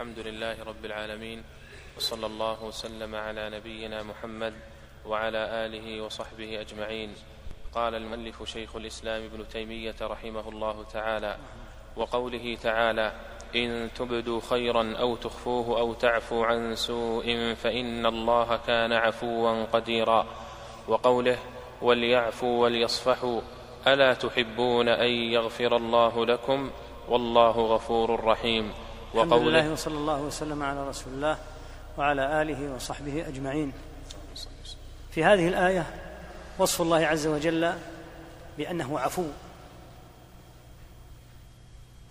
الحمد لله رب العالمين وصلى الله وسلم على نبينا محمد وعلى آله وصحبه أجمعين. قال المؤلف شيخ الإسلام ابن تيمية رحمه الله تعالى وقوله تعالى إن تبدوا خيرا أو تخفوه أو تعفوا عن سوء فإن الله كان عفوا قديرا. وقوله وليعفوا وليصفحوا ألا تحبون أن يغفر الله لكم والله غفور رحيم. الحمد لله وصلى الله وسلم على رسول الله وعلى آله وصحبه أجمعين. في هذه الآية وصف الله عز وجل بأنه عفو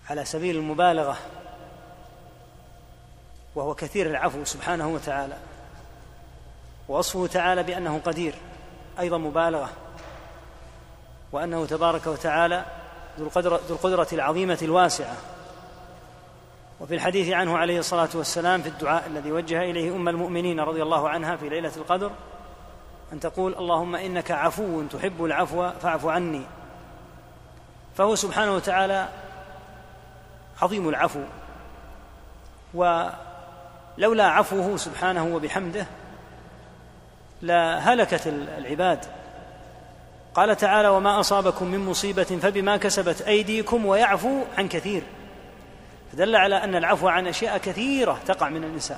على سبيل المبالغة وهو كثير العفو سبحانه وتعالى. ووصفه تعالى بأنه قدير أيضا مبالغة وأنه تبارك وتعالى ذو القدرة العظيمة الواسعة. وفي الحديث عنه عليه الصلاة والسلام في الدعاء الذي وجه إليه أم المؤمنين رضي الله عنها في ليلة القدر أن تقول اللهم إنك عفو تحب العفو فاعف عني. فهو سبحانه وتعالى عظيم العفو. ولولا عفوه سبحانه وبحمده لهلكت العباد. قال تعالى وما أصابكم من مصيبة فبما كسبت أيديكم ويعفو عن كثير. فدل على أن العفو عن أشياء كثيرة تقع من الإنسان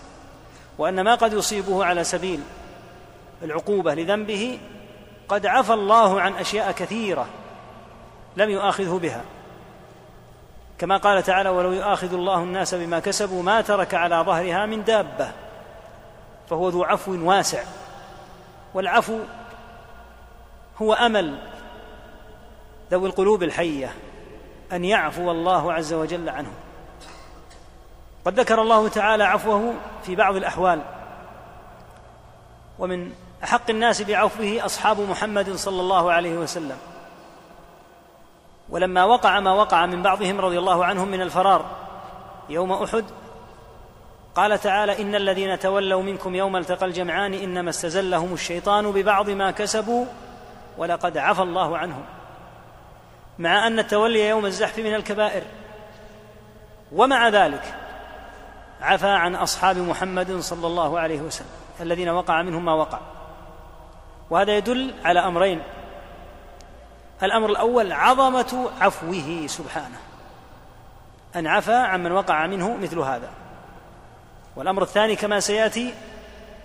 وأن ما قد يصيبه على سبيل العقوبة لذنبه قد عفى الله عن أشياء كثيرة لم يؤاخذه بها. كما قال تعالى ولو يؤاخذ الله الناس بما كسبوا ما ترك على ظهرها من دابه فهو ذو عفو واسع. والعفو هو أمل ذوي القلوب الحية أن يعفو الله عز وجل عنهم قد ذكر الله تعالى عفوه في بعض الأحوال. ومن أحق الناس بعفوه أصحاب محمد صلى الله عليه وسلم. ولما وقع ما وقع من بعضهم رضي الله عنهم من الفرار يوم أحد قال تعالى إن الذين تولوا منكم يوم التقى الجمعان إنما استزلهم الشيطان ببعض ما كسبوا ولقد عفى الله عنهم. مع أن التولي يوم الزحف من الكبائر. ومع ذلك عفى عن أصحاب محمد صلى الله عليه وسلم الذين وقع منهم ما وقع. وهذا يدل على أمرين. الأمر الأول عظمة عفوه سبحانه. أن عفى عمن وقع منه مثل هذا. والأمر الثاني كما سيأتي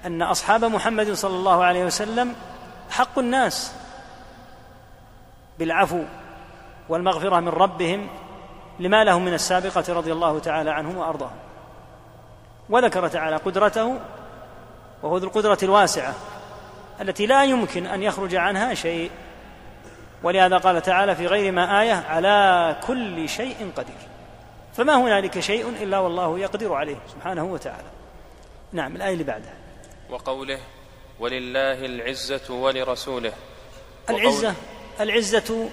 أن أصحاب محمد صلى الله عليه وسلم حق الناس بالعفو والمغفرة من ربهم لما لهم من السابقة رضي الله تعالى عنهم وأرضاهم. وذكر تعالى قدرته وهو ذو القدرة الواسعة التي لا يمكن أن يخرج عنها شيء. ولهذا قال تعالى في غير ما آية على كل شيء قدير فما هنالك شيء إلا والله يقدر عليه سبحانه وتعالى. نعم الآية اللي بعدها. وقوله ولله العزة ولرسوله العزة العزة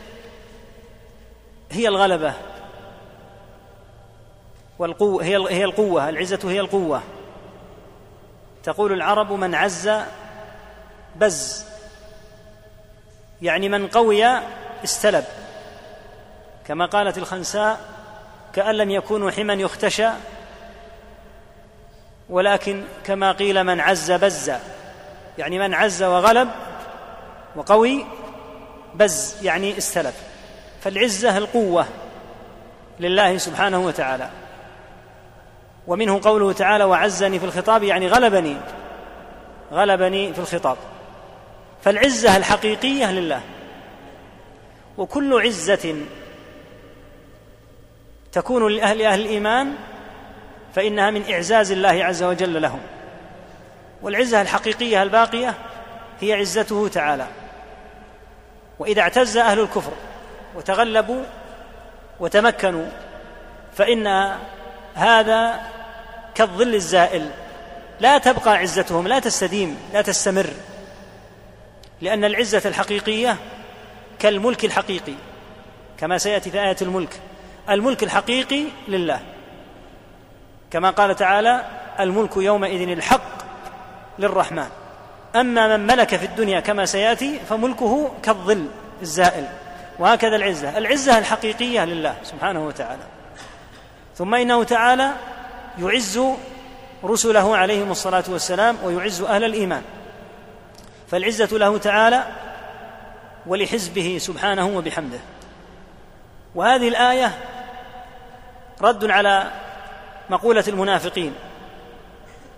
هي الغلبة والقوة هي هي القوة العزة هي القوة. تقول العرب من عز بز. يعني من قوي استلب. كما قالت الخنساء كأن لم يكونوا حما يختشى. ولكن كما قيل من عز بز. يعني من عز وغلب وقوي بز يعني استلب. فالعزة القوة لله سبحانه وتعالى. ومنه قوله تعالى وعزني في الخطاب يعني غلبني غلبني في الخطاب. فالعزة الحقيقية لله. وكل عزة تكون لأهل أهل الإيمان فإنها من إعزاز الله عز وجل لهم. والعزة الحقيقية الباقية هي عزته تعالى. وإذا اعتز أهل الكفر وتغلبوا وتمكنوا فإن هذا كالظل الزائل. لا تبقى عزتهم لا تستديم لا تستمر. لأن العزة الحقيقية كالملك الحقيقي كما سيأتي في آية الملك. الملك الحقيقي لله. كما قال تعالى الملك يومئذ الحق للرحمن. أما من ملك في الدنيا كما سيأتي فملكه كالظل الزائل. وهكذا العزة. العزة الحقيقية لله سبحانه وتعالى. ثم إنه تعالى يعز رسله عليهم الصلاة والسلام ويعز أهل الإيمان. فالعزة له تعالى ولحزبه سبحانه وبحمده. وهذه الآية رد على مقولة المنافقين.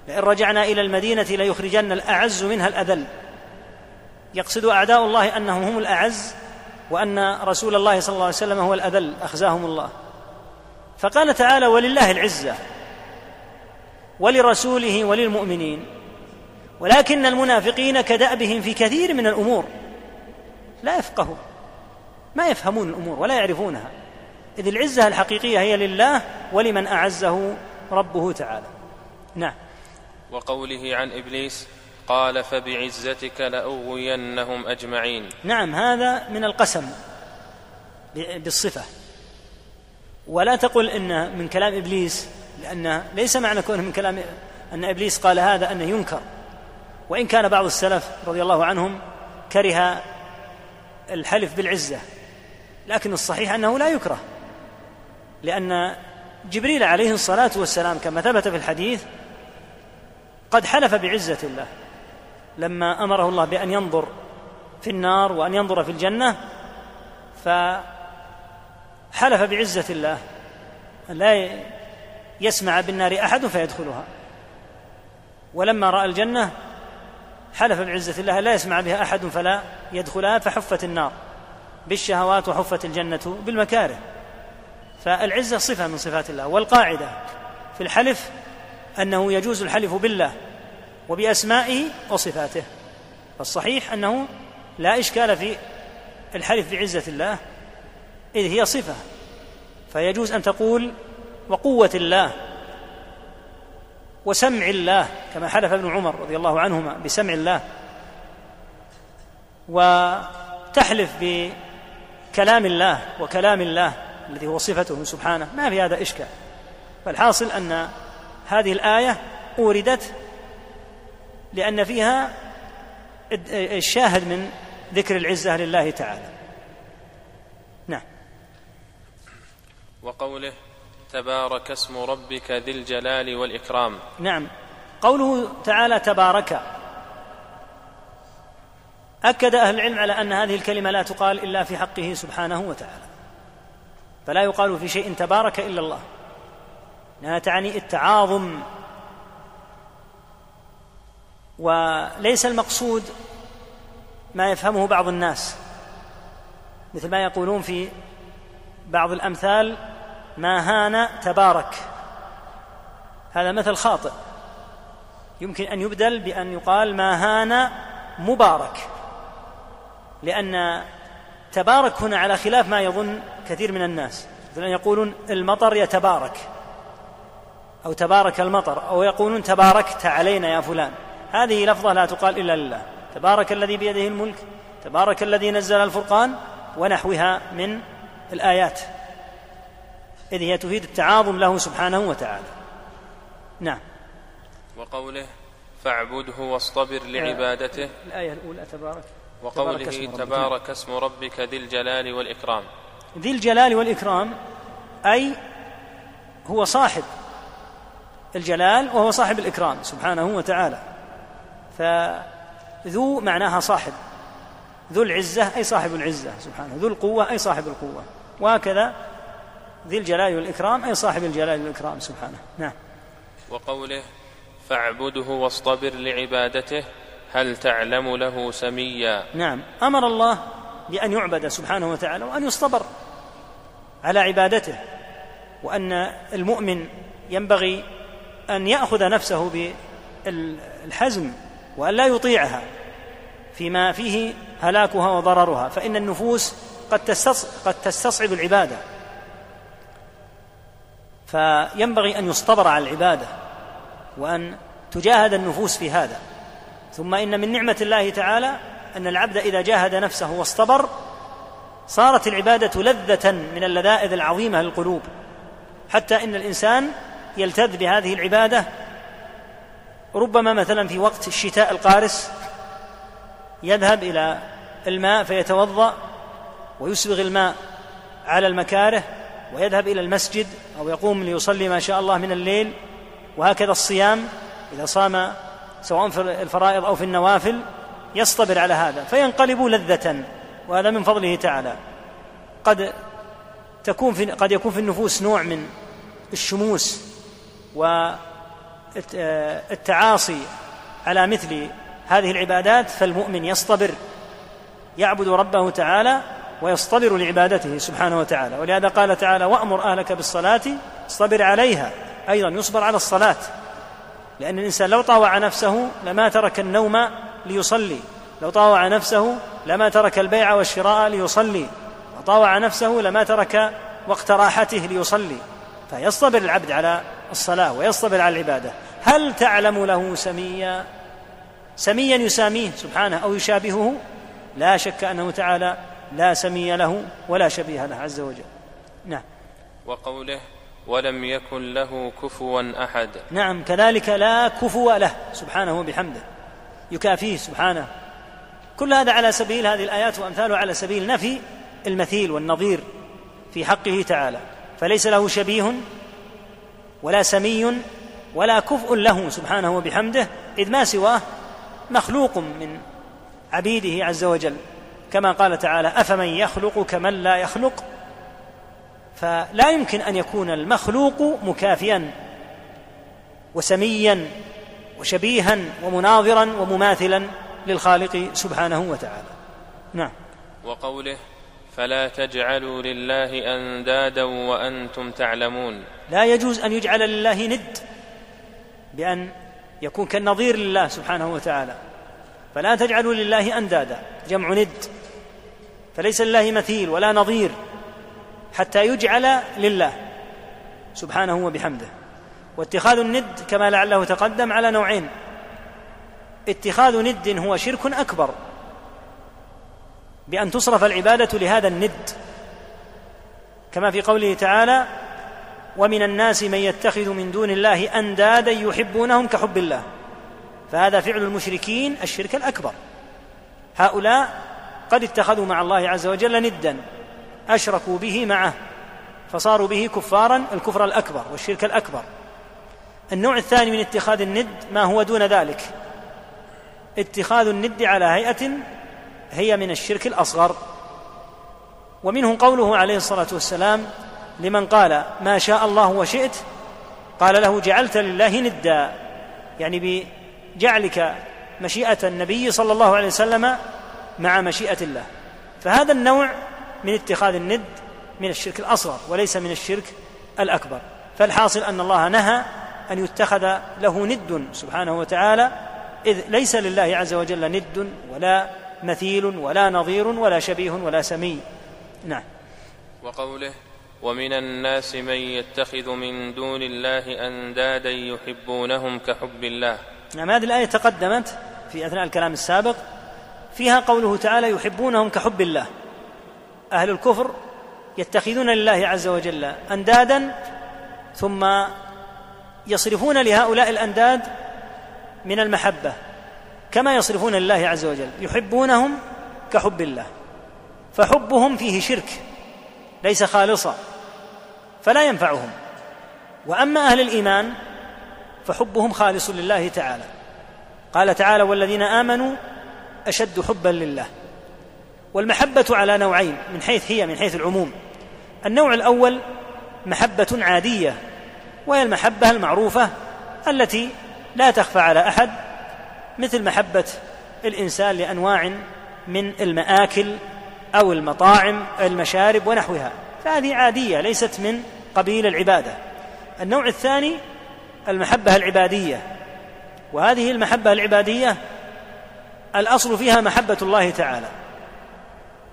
لئن رجعنا إلى المدينة ليخرجن الأعز منها الأذل. يقصد أعداء الله أنهم هم الأعز وأن رسول الله صلى الله عليه وسلم هو الأذل أخزاهم الله. فقال تعالى ولله العزة. ولرسوله وللمؤمنين. ولكن المنافقين كدأبهم في كثير من الأمور. لا يفقهوا ما يفهمون الأمور ولا يعرفونها. إذ العزة الحقيقية هي لله ولمن أعزه ربه تعالى. نعم. وقوله عن إبليس قال فبعزتك لأغوينهم أجمعين. نعم هذا من القسم بالصفة. ولا تقل إن من كلام إبليس لأن ليس معنى كونه من كلام أن إبليس قال هذا أنه ينكر. وإن كان بعض السلف رضي الله عنهم كره الحلف بالعزة لكن الصحيح أنه لا يكره. لأن جبريل عليه الصلاة والسلام كما ثبت في الحديث قد حلف بعزة الله. لما أمره الله بأن ينظر في النار وأن ينظر في الجنة فحلف بعزة الله. لا يسمع بالنار أحد فيدخلها. ولما رأى الجنة حلف بعزة الله لا يسمع بها أحد فلا يدخلها فحفت النار بالشهوات وحفت الجنة بالمكاره. فالعزة صفة من صفات الله. والقاعدة في الحلف أنه يجوز الحلف بالله وبأسمائه وصفاته. الصحيح أنه لا إشكال في الحلف بعزة الله إذ هي صفة. فيجوز أن تقول وقوة الله وسمع الله كما حلف ابن عمر رضي الله عنهما بسمع الله. وتحلف بكلام الله وكلام الله الذي هو صفته سبحانه. ما في هذا إشكال. فالحاصل أن هذه الآية أوردت لأن فيها الشاهد من ذكر العزة لله تعالى. نعم. وقوله تبارك اسم ربك ذي الجلال والإكرام. نعم. قوله تعالى تبارك. أكد أهل العلم على أن هذه الكلمة لا تقال إلا في حقه سبحانه وتعالى. فلا يقال في شيء تبارك إلا الله. إنها تعني التعاظم. وليس المقصود ما يفهمه بعض الناس مثل ما يقولون في بعض الأمثال ما هان تبارك. هذا مثل خاطئ. يمكن أن يبدل بأن يقال ما هان مبارك. لأن تبارك هنا على خلاف ما يظن كثير من الناس. مثلا يقولون المطر يتبارك. أو تبارك المطر. أو يقولون تباركت علينا يا فلان. هذه لفظة لا تقال إلا لله. تبارك الذي بيده الملك. تبارك الذي نزل الفرقان ونحوها من الآيات. إذ هي تفيد التعاظم له سبحانه وتعالى. نعم. وقوله فاعبده واصطبر لعبادته. الآية الأولى تبارك وقوله تبارك اسم, تبارك اسم ربك ذي الجلال والإكرام. ذي الجلال والإكرام أي هو صاحب الجلال وهو صاحب الإكرام سبحانه وتعالى. فذو معناها صاحب. ذو العزة أي صاحب العزة سبحانه. ذو القوة أي صاحب القوة. وهكذا ذي الجلال والإكرام أي صاحب الجلال والإكرام سبحانه. نعم. وقوله فاعبده واصطبر لعبادته هل تعلم له سميا؟ نعم. أمر الله بأن يعبد سبحانه وتعالى وأن يصطبر على عبادته وأن المؤمن ينبغي أن يأخذ نفسه بالحزم وأن لا يطيعها فيما فيه هلاكها وضررها فإن النفوس قد قد تستصعب العبادة. فينبغي أن يصطبر على العبادة وأن تجاهد النفوس في هذا. ثم إن من نعمة الله تعالى أن العبد إذا جاهد نفسه واصطبر صارت العبادة لذة من اللذائذ العظيمة للقلوب. حتى إن الإنسان يلتذ بهذه العبادة ربما مثلا في وقت الشتاء القارس يذهب إلى الماء فيتوضأ ويسبغ الماء على المكاره ويذهب إلى المسجد أو يقوم ليصلي ما شاء الله من الليل وهكذا الصيام إذا صام سواء في الفرائض أو في النوافل يصطبر على هذا فينقلب لذة وهذا من فضله تعالى. قد تكون في قد يكون في النفوس نوع من الشموس والتعاصي على مثل هذه العبادات فالمؤمن يصطبر يعبد ربه تعالى ويصطبر لعبادته سبحانه وتعالى. ولهذا قال تعالى وأمر أهلك بالصلاة اصطبر عليها. أيضا يصبر على الصلاة لأن الإنسان لو طاوع نفسه لما ترك النوم ليصلي. لو طاوع نفسه لما ترك البيع والشراء ليصلي. وطاوع نفسه لما ترك وقت راحته ليصلي. فيصطبر العبد على الصلاة ويصطبر على العبادة. هل تعلم له سميا؟ سميا يساميه سبحانه أو يشابهه؟ لا شك أنه تعالى لا سمي له ولا شبيه له عز وجل. نعم. وقوله ولم يكن له كفوا أحد. نعم كذلك لا كفو له سبحانه وبحمده. يكافيه سبحانه. كل هذا على سبيل هذه الآيات وامثالها على سبيل نفي المثيل والنظير في حقه تعالى. فليس له شبيه ولا سمي ولا كفء له سبحانه وبحمده إذ ما سواه مخلوق من عبيده عز وجل. كما قال تعالى أفمن يخلق كمن لا يخلق؟ فلا يمكن أن يكون المخلوق مكافئا وسميا وشبيها ومناظرا ومماثلا للخالق سبحانه وتعالى. نعم. وقوله فلا تجعلوا لله أندادا وأنتم تعلمون. لا يجوز أن يجعل لله ند بأن يكون كالنظير لله سبحانه وتعالى. فلا تجعلوا لله أندادا جمع ند فليس لله مثيل ولا نظير حتى يجعل لله سبحانه وبحمده. واتخاذ الند كما لعله تقدم على نوعين. اتخاذ ند هو شرك أكبر بأن تصرف العبادة لهذا الند. كما في قوله تعالى ومن الناس من يتخذ من دون الله أندادا يحبونهم كحب الله. فهذا فعل المشركين الشرك الأكبر. هؤلاء قد اتخذوا مع الله عز وجل ندا أشركوا به معه فصاروا به كفارا الكفر الأكبر والشرك الأكبر. النوع الثاني من اتخاذ الند ما هو دون ذلك؟ اتخاذ الند على هيئة هي من الشرك الأصغر. ومنه قوله عليه الصلاة والسلام لمن قال ما شاء الله وشئت قال له جعلت لله ندا يعني بجعلك مشيئة النبي صلى الله عليه وسلم مع مشيئة الله. فهذا النوع من اتخاذ الند من الشرك الأصغر وليس من الشرك الأكبر. فالحاصل أن الله نهى أن يتخذ له ند سبحانه وتعالى إذ ليس لله عز وجل ند ولا مثيل ولا نظير ولا شبيه ولا سمي. نعم. وقوله ومن الناس من يتخذ من دون الله أندادا يحبونهم كحب الله. نعم هذه الآية تقدمت في أثناء الكلام السابق. فيها قوله تعالى يحبونهم كحب الله. أهل الكفر يتخذون لله عز وجل أندادا ثم يصرفون لهؤلاء الأنداد من المحبة كما يصرفون لله عز وجل. يحبونهم كحب الله. فحبهم فيه شرك ليس خالصا فلا ينفعهم. وأما أهل الإيمان فحبهم خالص لله تعالى. قال تعالى والذين آمنوا أشد حبا لله. والمحبة على نوعين من حيث هي من حيث العموم. النوع الأول محبة عادية وهي المحبة المعروفة التي لا تخفى على أحد مثل محبة الإنسان لأنواع من المآكل أو المطاعم المشارب ونحوها. فهذه عادية ليست من قبيل العبادة. النوع الثاني المحبة العبادية. وهذه المحبة العبادية الأصل فيها محبة الله تعالى.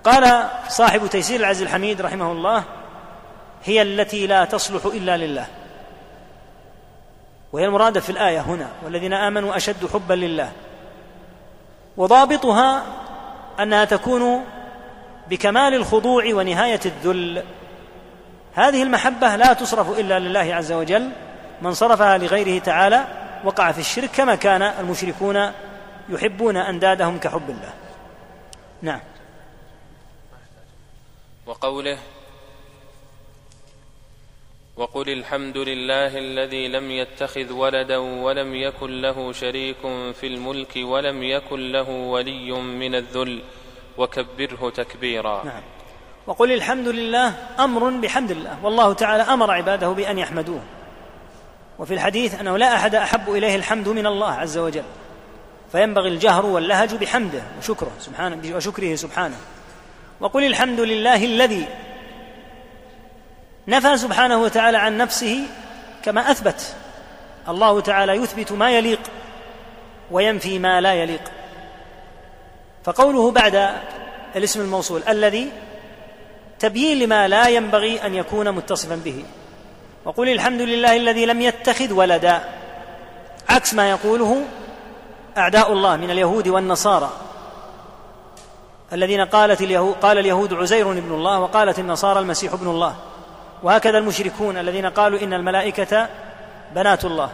قال صاحب تيسير العزيز الحميد رحمه الله هي التي لا تصلح إلا لله. وهي المرادة في الآية هنا والذين آمنوا أشد حبا لله. وضابطها أنها تكون بكمال الخضوع ونهاية الذل. هذه المحبة لا تصرف إلا لله عز وجل. من صرفها لغيره تعالى وقع في الشرك كما كان المشركون يحبون أندادهم كحب الله. نعم. وقوله وقل الحمد لله الذي لم يتخذ ولدا ولم يكن له شريك في الملك ولم يكن له ولي من الذل وكبره تكبيرا. نعم. وقل الحمد لله أمر بحمد الله والله تعالى أمر عباده بأن يحمدوه. وفي الحديث أنه لا أحد أحب إليه الحمد من الله عز وجل. فينبغي الجهر واللهج بحمده وشكره سبحانه وشكره سبحانه. وقل الحمد لله الذي نفى سبحانه وتعالى عن نفسه كما أثبت. الله تعالى يثبت ما يليق وينفي ما لا يليق. فقوله بعد الاسم الموصول الذي تبيين لما لا ينبغي أن يكون متصفا به. وقل الحمد لله الذي لم يتخذ ولدا. عكس ما يقوله أعداء الله من اليهود والنصارى. الذين قالت اليهود قال اليهود عزير ابن الله وقالت النصارى المسيح ابن الله. وهكذا المشركون الذين قالوا إن الملائكة بنات الله.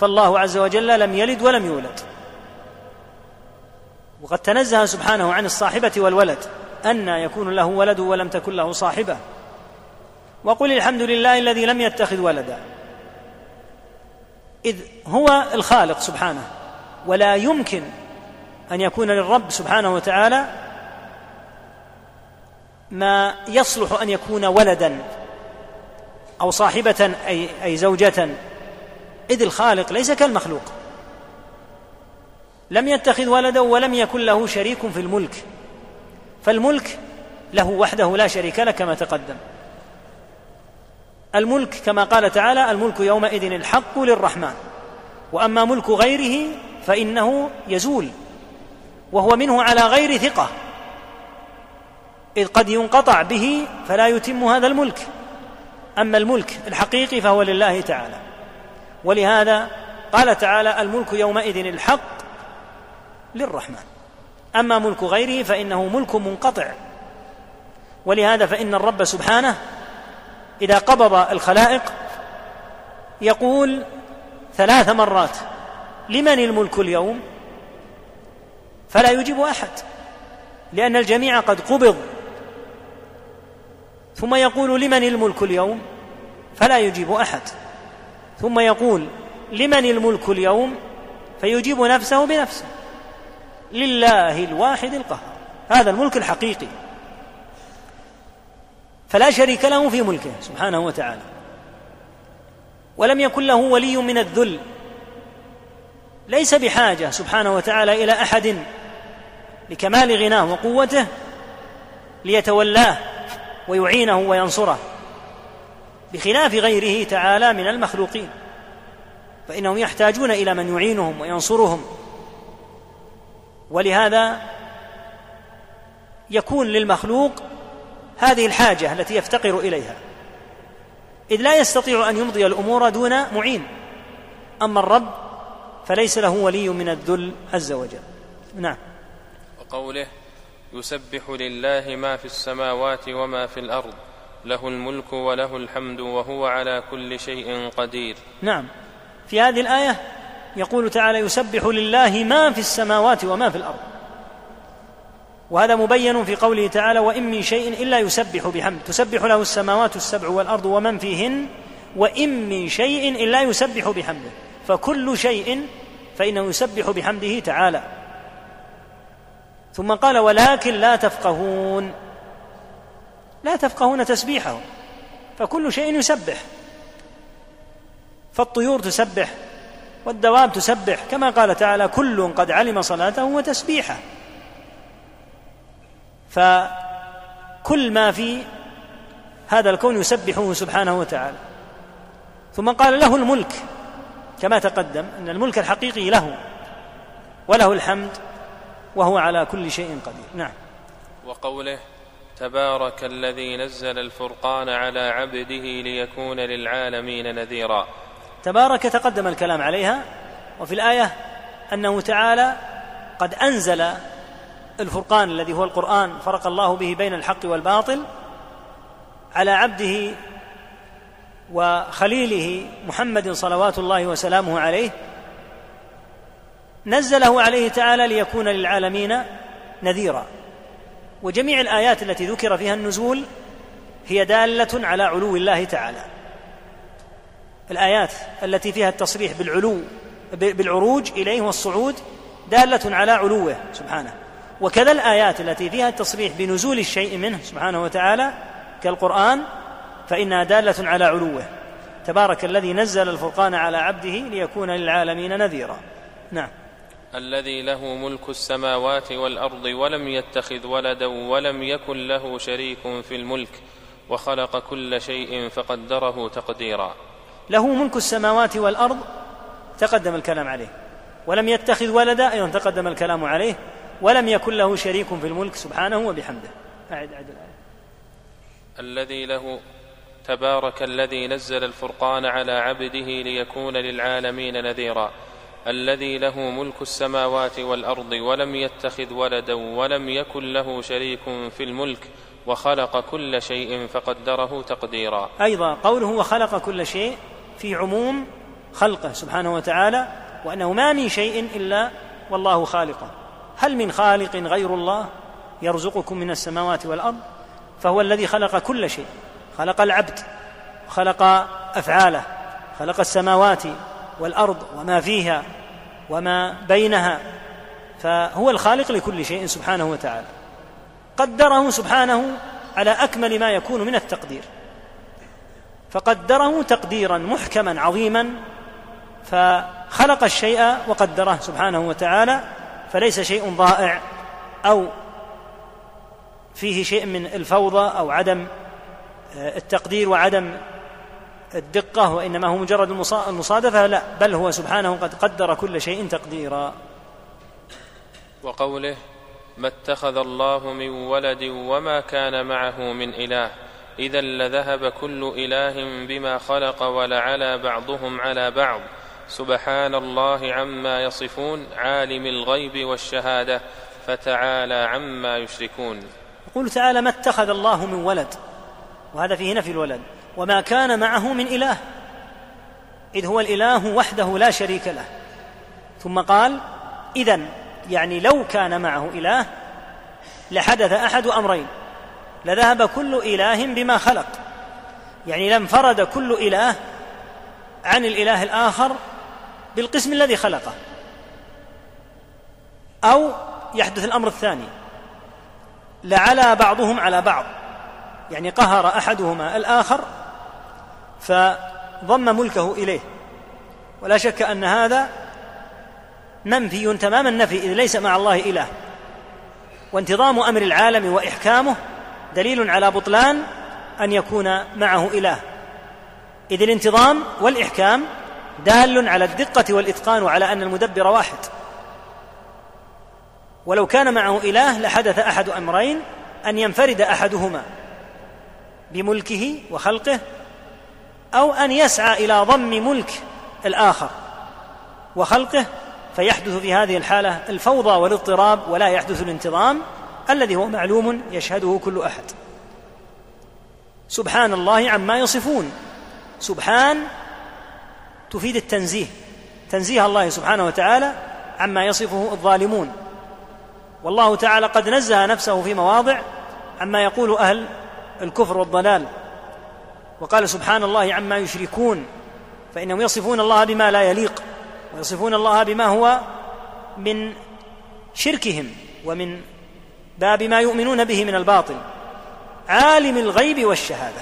فالله عز وجل لم يلد ولم يولد. وقد تنزه سبحانه عن الصاحبة والولد أن يكون له ولد ولم تكن له صاحبة. وقل الحمد لله الذي لم يتخذ ولدا. إذ هو الخالق سبحانه ولا يمكن أن يكون للرب سبحانه وتعالى ما يصلح أن يكون ولدا أو صاحبة أي, أي زوجة. إذ الخالق ليس كالمخلوق. لم يتخذ ولدا ولم يكن له شريك في الملك. فالملك له وحده لا شريك له كما تقدم. الملك كما قال تعالى الملك يومئذ الحق للرحمن. وأما ملك غيره فإنه يزول وهو منه على غير ثقة. إذ قد ينقطع به فلا يتم هذا الملك. أما الملك الحقيقي فهو لله تعالى. ولهذا قال تعالى الملك يومئذ الحق للرحمن. أما ملك غيره فإنه ملك منقطع. ولهذا فإن الرب سبحانه إذا قبض الخلائق يقول ثلاث مرات لمن الملك اليوم؟ فلا يجيب أحد لأن الجميع قد قبض. ثم يقول لمن الملك اليوم؟ فلا يجيب أحد. ثم يقول لمن الملك اليوم؟ فيجيب نفسه بنفسه. لله الواحد القهار. هذا الملك الحقيقي. فلا شريك له في ملكه سبحانه وتعالى. ولم يكن له ولي من الذل. ليس بحاجة سبحانه وتعالى إلى أحد لكمال غناه وقوته ليتولاه ويعينه وينصره. بخلاف غيره تعالى من المخلوقين. فإنهم يحتاجون إلى من يعينهم وينصرهم. ولهذا يكون للمخلوق هذه الحاجة التي يفتقر إليها. إذ لا يستطيع أن يمضي الأمور دون معين. أما الرب فليس له ولي من الذل عز وجل. نعم. وقوله يسبح لله ما في السماوات وما في الأرض له الملك وله الحمد وهو على كل شيء قدير. نعم. في هذه الآية يقول تعالى يسبح لله ما في السماوات وما في الأرض. وهذا مبين في قوله تعالى وإن من شيء إلا يسبح بحمد تسبح له السماوات السبع والأرض ومن فيهن؟ وإن من شيء إلا يسبح بحمده. فكل شيء فإنه يسبح بحمده تعالى. ثم قال ولكن لا تفقهون. لا تفقهون تسبيحه فكل شيء يسبح. فالطيور تسبح والدواب تسبح كما قال تعالى كل قد علم صلاته وتسبيحه. فكل ما في هذا الكون يسبحه سبحانه وتعالى. ثم قال له الملك كما تقدم إن الملك الحقيقي له وله الحمد وهو على كل شيء قدير. نعم. وقوله تبارك الذي نزل الفرقان على عبده ليكون للعالمين نذيرا. تبارك تقدم الكلام عليها وفي الآية أنه تعالى قد أنزل الفرقان الذي هو القرآن فرق الله به بين الحق والباطل على عبده وخليله محمد صلوات الله وسلامه عليه نزله عليه تعالى ليكون للعالمين نذيرا. وجميع الآيات التي ذكر فيها النزول هي دالة على علو الله تعالى. الآيات التي فيها التصريح بالعلو بالعروج إليه والصعود دالة على علوه سبحانه. وكذا الآيات التي فيها التصريح بنزول الشيء منه سبحانه وتعالى كالقرآن فإنها دالة على علوه. تبارك الذي نزل الفرقان على عبده ليكون للعالمين نذيرا. نعم. الذي له ملك السماوات والأرض ولم يتخذ ولدا ولم يكن له شريك في الملك وخلق كل شيء فقدره تقديرا. له ملك السماوات والأرض تقدم الكلام عليه. ولم يتخذ ولدا أيضا تقدم الكلام عليه. ولم يكن له شريك في الملك سبحانه وبحمده. أعد أعد الآية. الذي له تبارك الذي نزل الفرقان على عبده ليكون للعالمين نذيرا. الذي له ملك السماوات والأرض ولم يتخذ ولدا ولم يكن له شريك في الملك وخلق كل شيء فقدره تقديرا. أيضا قوله وخلق كل شيء في عموم خلقه سبحانه وتعالى وأنه ما من شيء إلا والله خالقه. هل من خالق غير الله يرزقكم من السماوات والأرض؟ فهو الذي خلق كل شيء. خلق العبد خلق أفعاله خلق السماوات والأرض وما فيها وما بينها. فهو الخالق لكل شيء سبحانه وتعالى. قدره سبحانه على أكمل ما يكون من التقدير. فقدره تقديرا محكما عظيما فخلق الشيء وقدره سبحانه وتعالى فليس شيء ضائع أو فيه شيء من الفوضى أو عدم آه، التقدير وعدم الدقة وإنما هو مجرد المصادفة لا بل هو سبحانه قد قدر كل شيء تقديرا. وقوله ما اتخذ الله من ولد وما كان معه من إله إذا لذهب كل إله بما خلق ولعلى بعضهم على بعض سبحان الله عما يصفون عالم الغيب والشهادة فتعالى عما يشركون. يقول تعالى ما اتخذ الله من ولد وهذا فيه نفي الولد. وما كان معه من إله إذ هو الإله وحده لا شريك له. ثم قال اذا يعني لو كان معه إله لحدث أحد أمرين لذهب كل إله بما خلق يعني لانفرد كل إله عن الإله الآخر بالقسم الذي خلقه. أو يحدث الأمر الثاني. لعلى بعضهم على بعض. يعني قهر أحدهما الآخر فضم ملكه إليه. ولا شك أن هذا منفي تمام النفي إذ ليس مع الله إله. وانتظام أمر العالم وإحكامه دليل على بطلان أن يكون معه إله. إذ الانتظام والإحكام دال على الدقة والإتقان وعلى أن المدبر واحد. ولو كان معه إله لحدث أحد أمرين أن ينفرد أحدهما بملكه وخلقه أو أن يسعى إلى ضم ملك الآخر وخلقه فيحدث في هذه الحالة الفوضى والاضطراب ولا يحدث الانتظام الذي هو معلوم يشهده كل أحد. سبحان الله عما يصفون. سبحان تفيد التنزيه. تنزيه الله سبحانه وتعالى عما يصفه الظالمون. والله تعالى قد نزه نفسه في مواضع عما يقول أهل الكفر والضلال. وقال سبحان الله عما يشركون فإنهم يصفون الله بما لا يليق ويصفون الله بما هو من شركهم ومن باب ما يؤمنون به من الباطل. عالم الغيب والشهادة.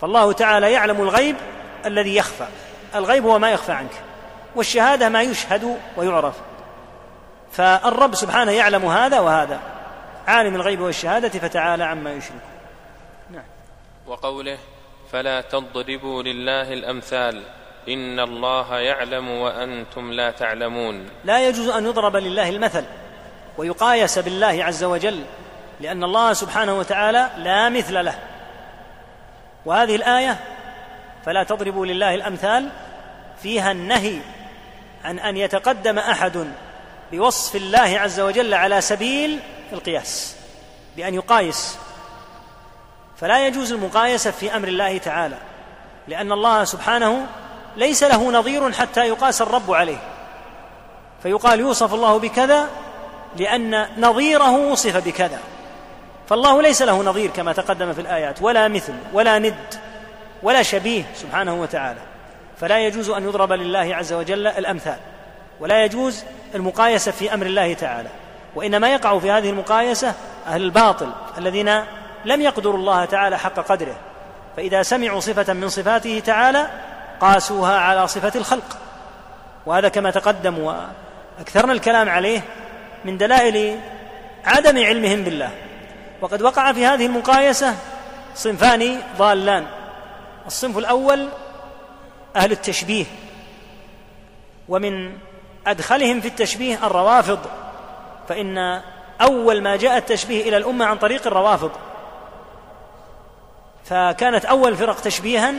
فالله تعالى يعلم الغيب الذي يخفى. الغيب هو ما يخفى عنك والشهادة ما يشهد ويعرف. فالرب سبحانه يعلم هذا وهذا. عالم الغيب والشهادة فتعالى عما يشركون نعم. وقوله فلا تضربوا لله الأمثال إن الله يعلم وأنتم لا تعلمون. لا يجوز أن يضرب لله المثل ويقايس بالله عز وجل لأن الله سبحانه وتعالى لا مثل له. وهذه الآية فلا تضربوا لله الأمثال فيها النهي عن أن يتقدم أحد بوصف الله عز وجل على سبيل القياس بأن يقايس. فلا يجوز المقايسة في أمر الله تعالى لأن الله سبحانه ليس له نظير حتى يقاس الرب عليه. فيقال يوصف الله بكذا لأن نظيره وصف بكذا. فالله ليس له نظير كما تقدم في الآيات ولا مثل ولا ند. ولا شبيه سبحانه وتعالى. فلا يجوز أن يضرب لله عز وجل الأمثال ولا يجوز المقايسة في أمر الله تعالى. وإنما يقع في هذه المقايسة أهل الباطل الذين لم يقدروا الله تعالى حق قدره. فإذا سمعوا صفة من صفاته تعالى قاسوها على صفة الخلق. وهذا كما تقدم وأكثرنا الكلام عليه من دلائل عدم علمهم بالله. وقد وقع في هذه المقايسة صنفان ضالان. الصنف الأول أهل التشبيه ومن أدخلهم في التشبيه الروافض فإن أول ما جاء التشبيه إلى الأمة عن طريق الروافض. فكانت أول فرق تشبيها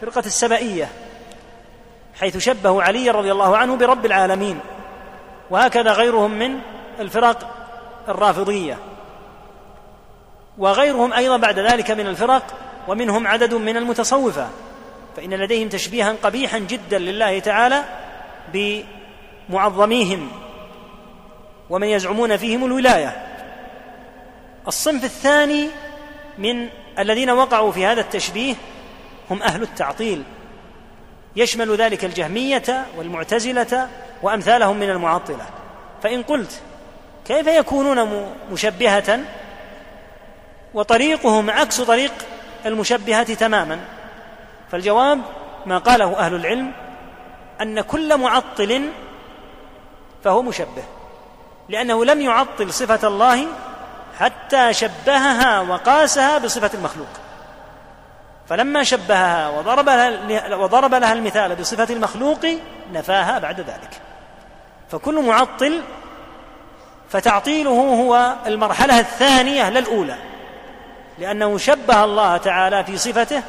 فرقة السبائيه حيث شبهوا علي رضي الله عنه برب العالمين وهكذا غيرهم من الفرق الرافضية. وغيرهم أيضا بعد ذلك من الفرق ومنهم عدد من المتصوفة فإن لديهم تشبيها قبيحا جدا لله تعالى بمعظميهم ومن يزعمون فيهم الولاية. الصنف الثاني من الذين وقعوا في هذا التشبيه هم أهل التعطيل. يشمل ذلك الجهمية والمعتزلة وأمثالهم من المعطلة. فإن قلت كيف يكونون مشبهة وطريقهم عكس طريق المشبهه تماما. فالجواب ما قاله أهل العلم أن كل معطل فهو مشبه لأنه لم يعطل صفة الله حتى شبهها وقاسها بصفة المخلوق. فلما شبهها وضرب لها, وضرب لها المثال بصفة المخلوق نفاها بعد ذلك. فكل معطل فتعطيله هو المرحلة الثانية للأولى. لأنه شبه الله تعالى في صفته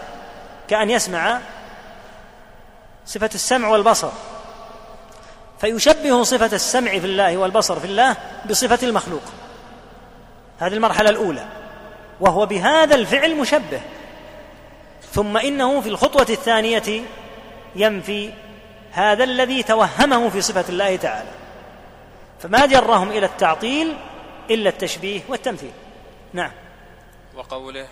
كأن يسمع صفة السمع والبصر. فيشبه صفة السمع في الله والبصر في الله بصفة المخلوق. هذه المرحلة الأولى. وهو بهذا الفعل مشبه. ثم إنه في الخطوة الثانية ينفي هذا الذي توهمه في صفة الله تعالى. فما جرهم إلى التعطيل إلا التشبيه والتمثيل. نعم. وقوله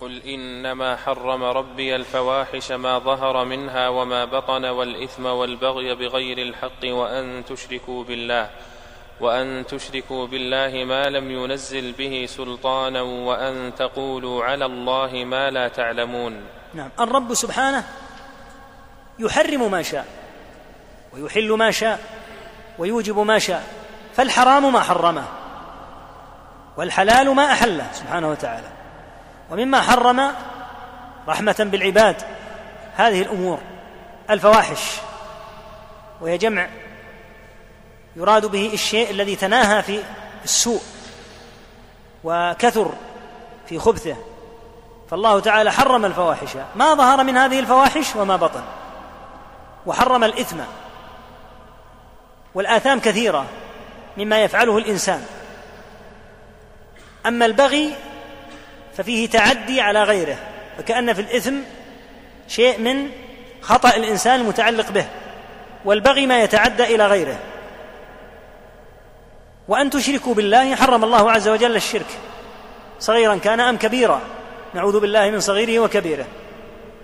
قل إنما حرم ربي الفواحش ما ظهر منها وما بطن والإثم والبغي بغير الحق وأن تشركوا بالله وأن تشركوا بالله ما لم ينزل به سلطانا وأن تقولوا على الله ما لا تعلمون. نعم. الرب سبحانه يحرم ما شاء ويحل ما شاء ويوجب ما شاء فالحرام ما حرمه. والحلال ما احله سبحانه وتعالى. ومما حرم رحمة بالعباد هذه الأمور الفواحش. وهي جمع يراد به الشيء الذي تناهى في السوء وكثر في خبثه. فالله تعالى حرم الفواحش. ما ظهر من هذه الفواحش وما بطن. وحرم الإثم. والآثام كثيرة مما يفعله الإنسان. أما البغي ففيه تعدي على غيره فكأن في الإثم شيء من خطأ الإنسان المتعلق به والبغي ما يتعدى إلى غيره. وأن تشركوا بالله حرم الله عز وجل الشرك صغيرا كان أم كبيرا نعوذ بالله من صغيره وكبيره.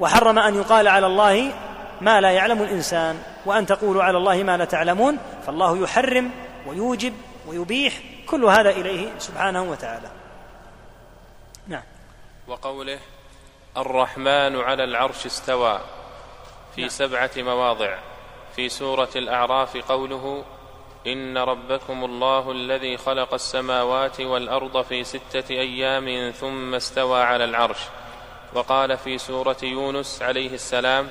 وحرم أن يقال على الله ما لا يعلم الإنسان وأن تقولوا على الله ما لا تعلمون فالله يحرم ويوجب ويبيح كل هذا إليه سبحانه وتعالى. نعم. وقوله الرحمن على العرش استوى في نعم. سبعة مواضع. في سورة الأعراف قوله إن ربكم الله الذي خلق السماوات والأرض في ستة أيام ثم استوى على العرش. وقال في سورة يونس عليه السلام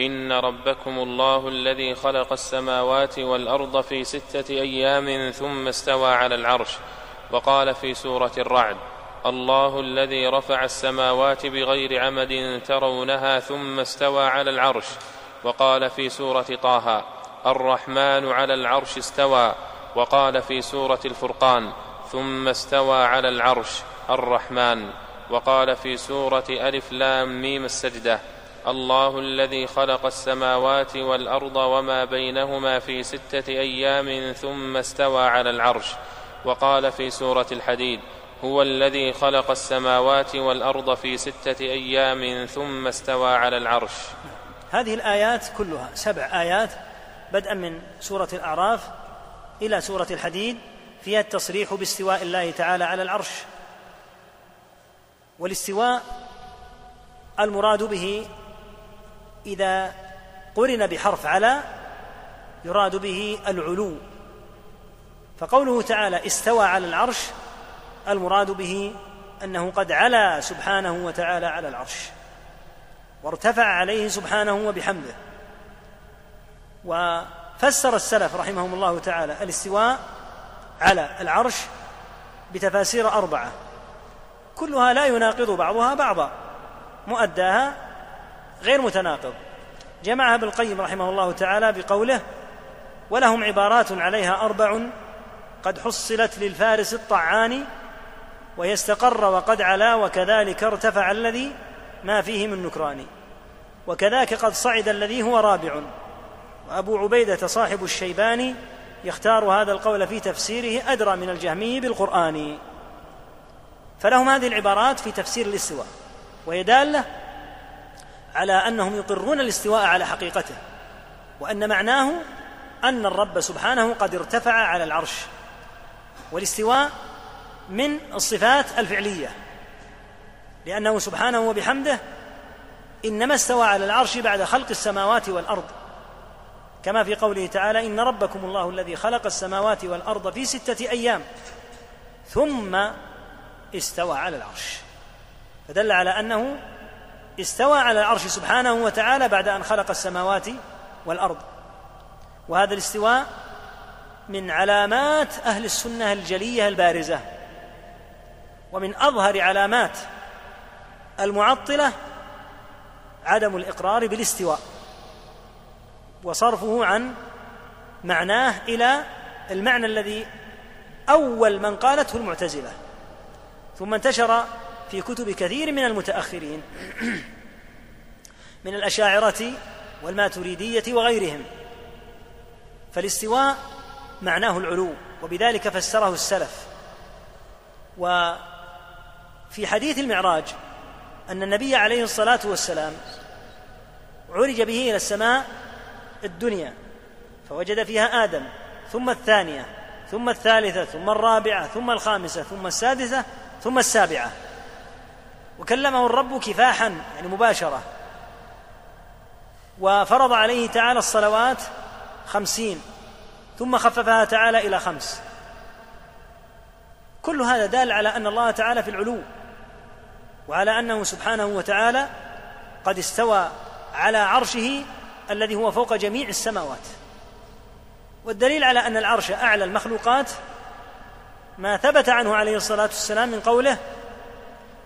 إن ربكم الله الذي خلق السماوات والأرض في ستة أيام ثم استوى على العرش وقال في سورة الرعد الله الذي رفع السماوات بغير عمد ترونها ثم استوى على العرش وقال في سورة طه الرحمن على العرش استوى وقال في سورة الفرقان ثم استوى على العرش الرحمن وقال في سورة ألف لام ميم السجدة الله الذي خلق السماوات والأرض وما بينهما في ستة أيام ثم استوى على العرش. وقال في سورة الحديد هو الذي خلق السماوات والأرض في ستة أيام ثم استوى على العرش. هذه الآيات كلها سبع آيات بدءا من سورة الأعراف إلى سورة الحديد فيها التصريح باستواء الله تعالى على العرش. والاستواء المراد به إذا قرن بحرف على يراد به العلو. فقوله تعالى استوى على العرش المراد به أنه قد علا سبحانه وتعالى على العرش وارتفع عليه سبحانه وبحمده. وفسر السلف رحمهم الله تعالى الاستواء على العرش بتفاسير أربعة. كلها لا يناقض بعضها بعضا مؤداها غير متناقض. جمعها ابن القيم رحمه الله تعالى بقوله ولهم عبارات عليها أربع قد حصلت للفارس الطعان وهي استقر وقد علا وكذلك ارتفع الذي ما فيه من نكران. وكذاك قد صعد الذي هو رابع. وأبو عبيدة صاحب الشيباني يختار هذا القول في تفسيره أدرى من الجهمي بالقرآن. فلهم هذه العبارات في تفسير الاستواء وهي دالة على أنهم يقرون الاستواء على حقيقته وأن معناه أن الرب سبحانه قد ارتفع على العرش. والاستواء من الصفات الفعلية لأنه سبحانه وبحمده إنما استوى على العرش بعد خلق السماوات والأرض. كما في قوله تعالى إن ربكم الله الذي خلق السماوات والأرض في ستة أيام ثم استوى على العرش. فدل على أنه استوى على العرش سبحانه وتعالى بعد أن خلق السماوات والأرض. وهذا الاستواء من علامات أهل السنة الجلية البارزة ومن أظهر علامات المعطلة عدم الإقرار بالاستواء وصرفه عن معناه إلى المعنى الذي أول من قالته المعتزلة. ثم انتشر في كتب كثير من المتأخرين. من الأشاعرة والماتريدية وغيرهم. فالاستواء معناه العلو وبذلك فسره السلف. وفي حديث المعراج أن النبي عليه الصلاة والسلام عرج به إلى السماء الدنيا فوجد فيها آدم ثم الثانية ثم الثالثة ثم الرابعة ثم الخامسة ثم السادسة ثم السابعة. وكلمه الرب كفاحا يعني مباشرة. وفرض عليه تعالى الصلوات خمسين ثم خففها تعالى إلى خمس. كل هذا دال على أن الله تعالى في العلو وعلى أنه سبحانه وتعالى قد استوى على عرشه الذي هو فوق جميع السماوات. والدليل على أن العرش أعلى المخلوقات ما ثبت عنه عليه الصلاة والسلام من قوله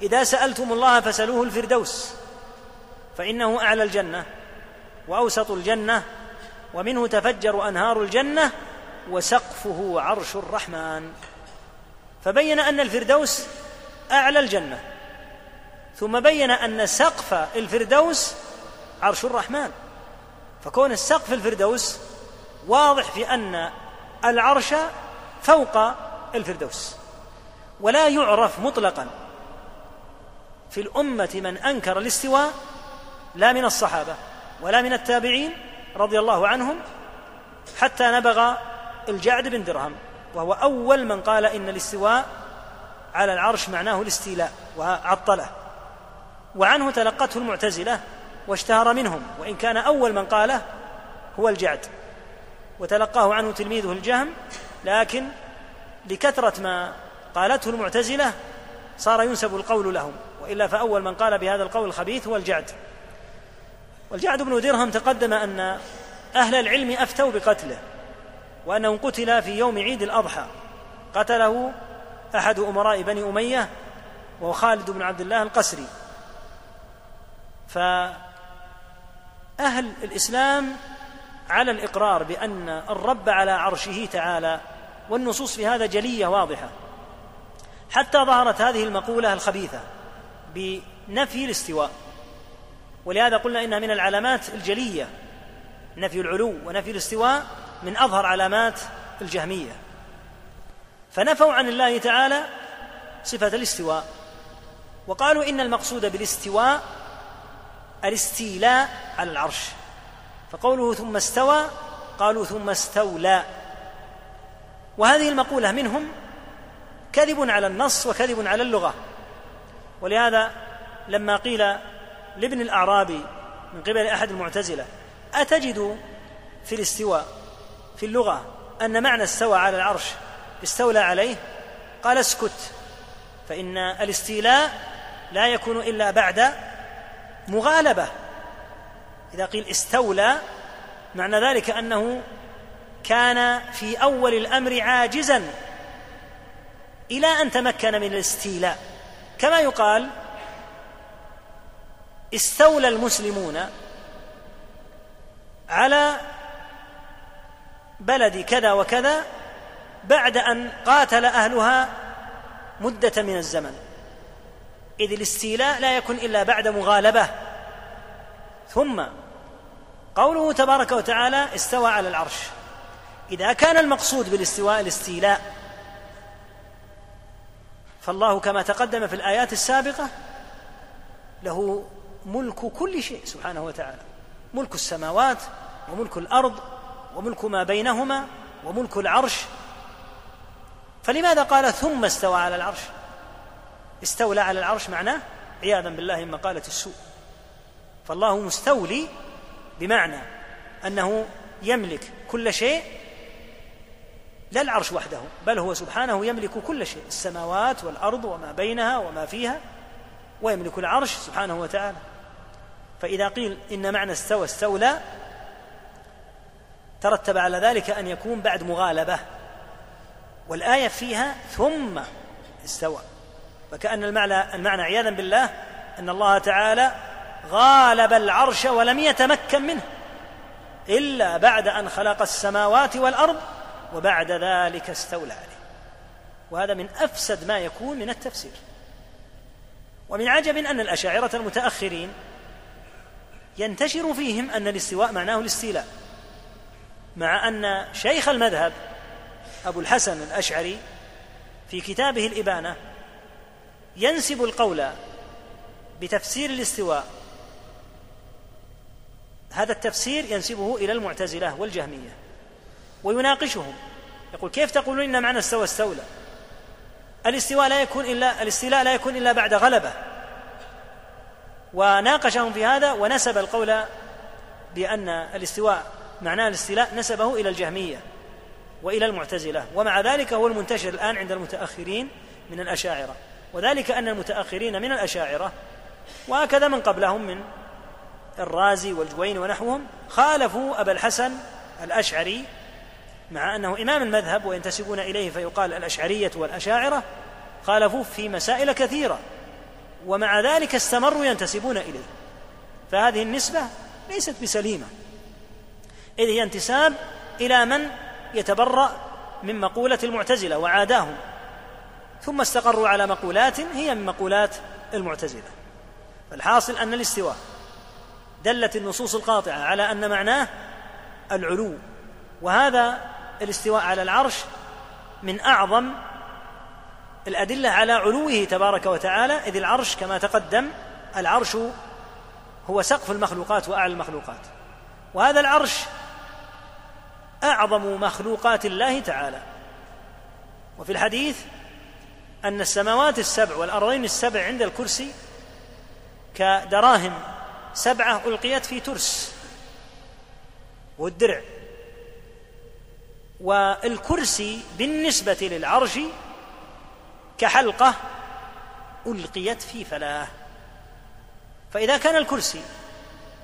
إذا سألتم الله فسلوه الفردوس فإنه أعلى الجنة وأوسط الجنة ومنه تفجر أنهار الجنة وسقفه عرش الرحمن. فبين أن الفردوس أعلى الجنة ثم بين أن سقف الفردوس عرش الرحمن. فكون السقف الفردوس واضح في أن العرش فوق الفردوس ولا يعرف مطلقا. في الأمة من أنكر الاستواء لا من الصحابة ولا من التابعين رضي الله عنهم حتى نبغ الجعد بن درهم وهو أول من قال إن الاستواء على العرش معناه الاستيلاء وعطله. وعنه تلقته المعتزلة واشتهر منهم وإن كان أول من قاله هو الجعد. وتلقاه عنه تلميذه الجهم لكن لكثرة ما قالته المعتزلة صار ينسب القول لهم. وإلا فأول من قال بهذا القول الخبيث هو الجعد. والجعد بن درهم تقدم أن أهل العلم أفتوا بقتله وانه قتل في يوم عيد الأضحى. قتله أحد أمراء بني أمية وهو خالد بن عبد الله القسري. فأهل الإسلام على الإقرار بأن الرب على عرشه تعالى والنصوص في هذا جلية واضحة. حتى ظهرت هذه المقولة الخبيثة. بنفي الاستواء. ولهذا قلنا إنها من العلامات الجلية نفي العلو ونفي الاستواء من أظهر علامات الجهمية. فنفوا عن الله تعالى صفة الاستواء. وقالوا إن المقصود بالاستواء الاستيلاء على العرش. فقوله ثم استوى قالوا ثم استولى. وهذه المقولة منهم كذب على النص وكذب على اللغة. ولهذا لما قيل لابن الاعرابي من قبل أحد المعتزلة أتجد في الاستواء في اللغة أن معنى استوى على العرش استولى عليه؟ قال اسكت فإن الاستيلاء لا يكون إلا بعد مغالبة. إذا قيل استولى معنى ذلك أنه كان في أول الأمر عاجزا إلى أن تمكن من الاستيلاء. كما يقال استولى المسلمون على بلد كذا وكذا بعد أن قاتل أهلها مدة من الزمن. إذ الاستيلاء لا يكون إلا بعد مغالبة. ثم قوله تبارك وتعالى استوى على العرش. إذا كان المقصود بالاستواء الاستيلاء فالله كما تقدم في الآيات السابقة له ملك كل شيء سبحانه وتعالى. ملك السماوات وملك الأرض وملك ما بينهما وملك العرش. فلماذا قال ثم استوى على العرش؟ استولى على العرش معناه عياذا بالله من مقالة السوء. فالله مستولي بمعنى أنه يملك كل شيء لا العرش وحده بل هو سبحانه يملك كل شيء السماوات والأرض وما بينها وما فيها ويملك العرش سبحانه وتعالى. فإذا قيل إن معنى استوى استولى ترتب على ذلك أن يكون بعد مغالبة. والآية فيها ثم استوى. فكأن المعنى المعنى عياذا بالله أن الله تعالى غالب العرش ولم يتمكن منه إلا بعد أن خلق السماوات والأرض وبعد ذلك استولى عليه. وهذا من أفسد ما يكون من التفسير. ومن عجب أن الأشاعرة المتأخرين ينتشر فيهم أن الاستواء معناه الاستيلاء مع أن شيخ المذهب أبو الحسن الأشعري في كتابه الإبانة ينسب القول بتفسير الاستواء. هذا التفسير ينسبه إلى المعتزلة والجهمية. ويناقشهم. يقول كيف تقولون إن معنى استوى استولى؟ الاستواء لا يكون الا الاستيلاء لا يكون إلا بعد غلبة. وناقشهم في هذا ونسب القول بأن الاستواء معناه الاستيلاء نسبه إلى الجهمية وإلى المعتزلة. ومع ذلك هو المنتشر الآن عند المتأخرين من الأشاعرة. وذلك أن المتأخرين من الأشاعرة وهكذا من قبلهم من الرازي والجوين ونحوهم خالفوا أبا الحسن الأشعري مع أنه إمام المذهب وينتسبون إليه فيقال الأشعرية والأشاعرة خالفوه في مسائل كثيرة ومع ذلك استمروا ينتسبون إليه. فهذه النسبة ليست بسليمة. إذ هي انتساب إلى من يتبرأ من مقولة المعتزلة وعاداهم ثم استقروا على مقولات هي من مقولات المعتزلة. فالحاصل أن الاستواء دلت النصوص القاطعة على أن معناه العلو وهذا الاستواء على العرش من أعظم الأدلة على علوه تبارك وتعالى إذ العرش كما تقدم العرش هو سقف المخلوقات وأعلى المخلوقات. وهذا العرش أعظم مخلوقات الله تعالى. وفي الحديث أن السماوات السبع والأرضين السبع عند الكرسي كدراهم سبعة ألقيت في ترس والدرع. والكرسي بالنسبة للعرش كحلقة ألقيت في فلاة. فإذا كان الكرسي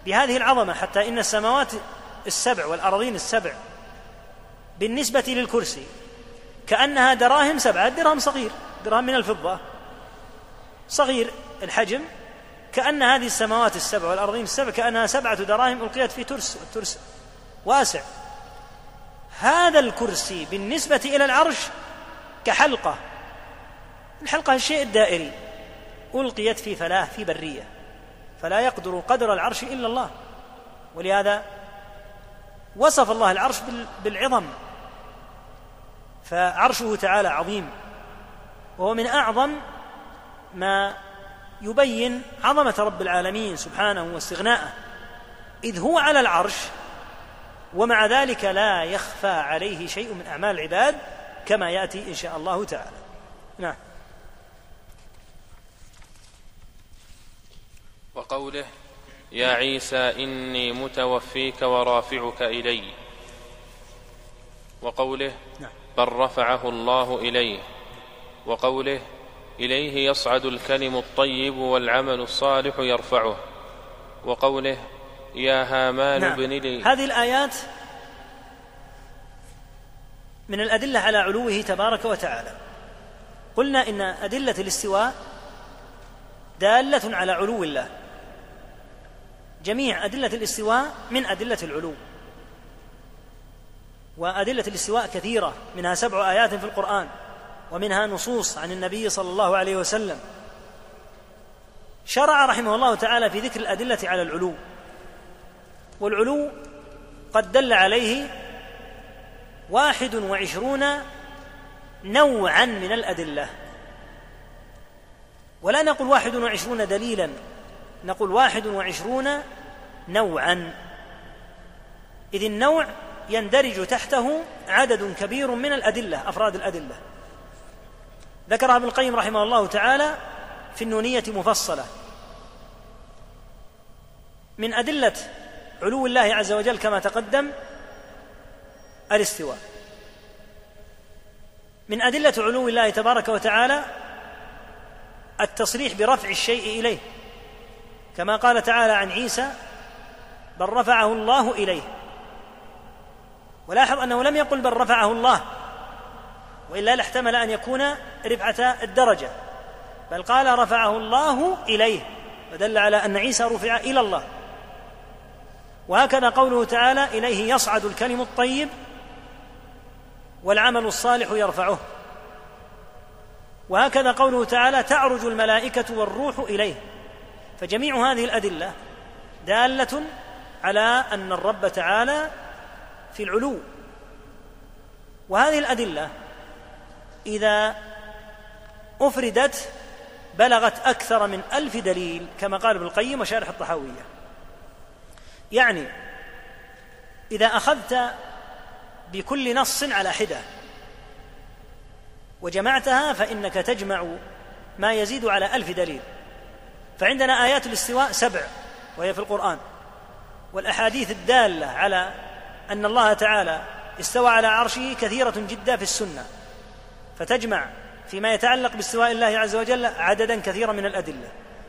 بهذه العظمة حتى إن السماوات السبع والأراضين السبع بالنسبة للكرسي كأنها دراهم سبعة درهم صغير درهم من الفضة. صغير الحجم كأن هذه السماوات السبع والأرضين السبع كأنها سبعة دراهم ألقيت في ترس الترس واسع. هذا الكرسي بالنسبة إلى العرش كحلقة. الحلقة الشيء الدائري ألقيت في فلاة في برية. فلا يقدر قدر العرش إلا الله. ولهذا وصف الله العرش بالعظم. فعرشه تعالى عظيم. وهو من أعظم ما يبين عظمة رب العالمين سبحانه واستغناءه. إذ هو على العرش ومع ذلك لا يخفى عليه شيء من أعمال العباد كما يأتي إن شاء الله تعالى. نعم. وقوله يا عيسى إني متوفيك ورافعك إلي. وقوله نعم. بل رفعه الله إليه. وقوله إليه يصعد الكلم الطيب والعمل الصالح يرفعه. وقوله يا هامان نعم. ابن لي. هذه الآيات من الأدلة على علوه تبارك وتعالى. قلنا إن أدلة الاستواء دالة على علو الله. جميع أدلة الاستواء من أدلة العلو. وأدلة الاستواء كثيرة منها سبع آيات في القرآن ومنها نصوص عن النبي صلى الله عليه وسلم. شرع رحمه الله تعالى في ذكر الأدلة على العلو. والعلو قد دل عليه واحد وعشرون نوعا من الأدلة. ولا نقول واحد وعشرون دليلا نقول واحد وعشرون نوعا. إذ النوع يندرج تحته عدد كبير من الأدلة أفراد الأدلة. ذكرها ابن القيم رحمه الله تعالى في النونية مفصلة. من أدلة علو الله عز وجل كما تقدم الاستواء. من أدلة علو الله تبارك وتعالى التصريح برفع الشيء إليه كما قال تعالى عن عيسى بل رفعه الله إليه ولاحظ أنه لم يقل بل رفعه الله وإلا لاحتمل أن يكون رفعة الدرجة بل قال رفعه الله إليه ودل على أن عيسى رفع إلى الله. وهكذا قوله تعالى إليه يصعد الكلم الطيب والعمل الصالح يرفعه. وهكذا قوله تعالى تعرج الملائكة والروح إليه. فجميع هذه الأدلة دالة على أن الرب تعالى في العلو. وهذه الأدلة إذا أفردت بلغت أكثر من ألف دليل كما قال ابن القيم وشارح الطحاوية. يعني إذا أخذت بكل نص على حدة وجمعتها فإنك تجمع ما يزيد على ألف دليل. فعندنا آيات الاستواء سبع وهي في القرآن. والأحاديث الدالة على أن الله تعالى استوى على عرشه كثيرة جدا في السنة. فتجمع فيما يتعلق باستواء الله عز وجل عددا كثيرا من الأدلة.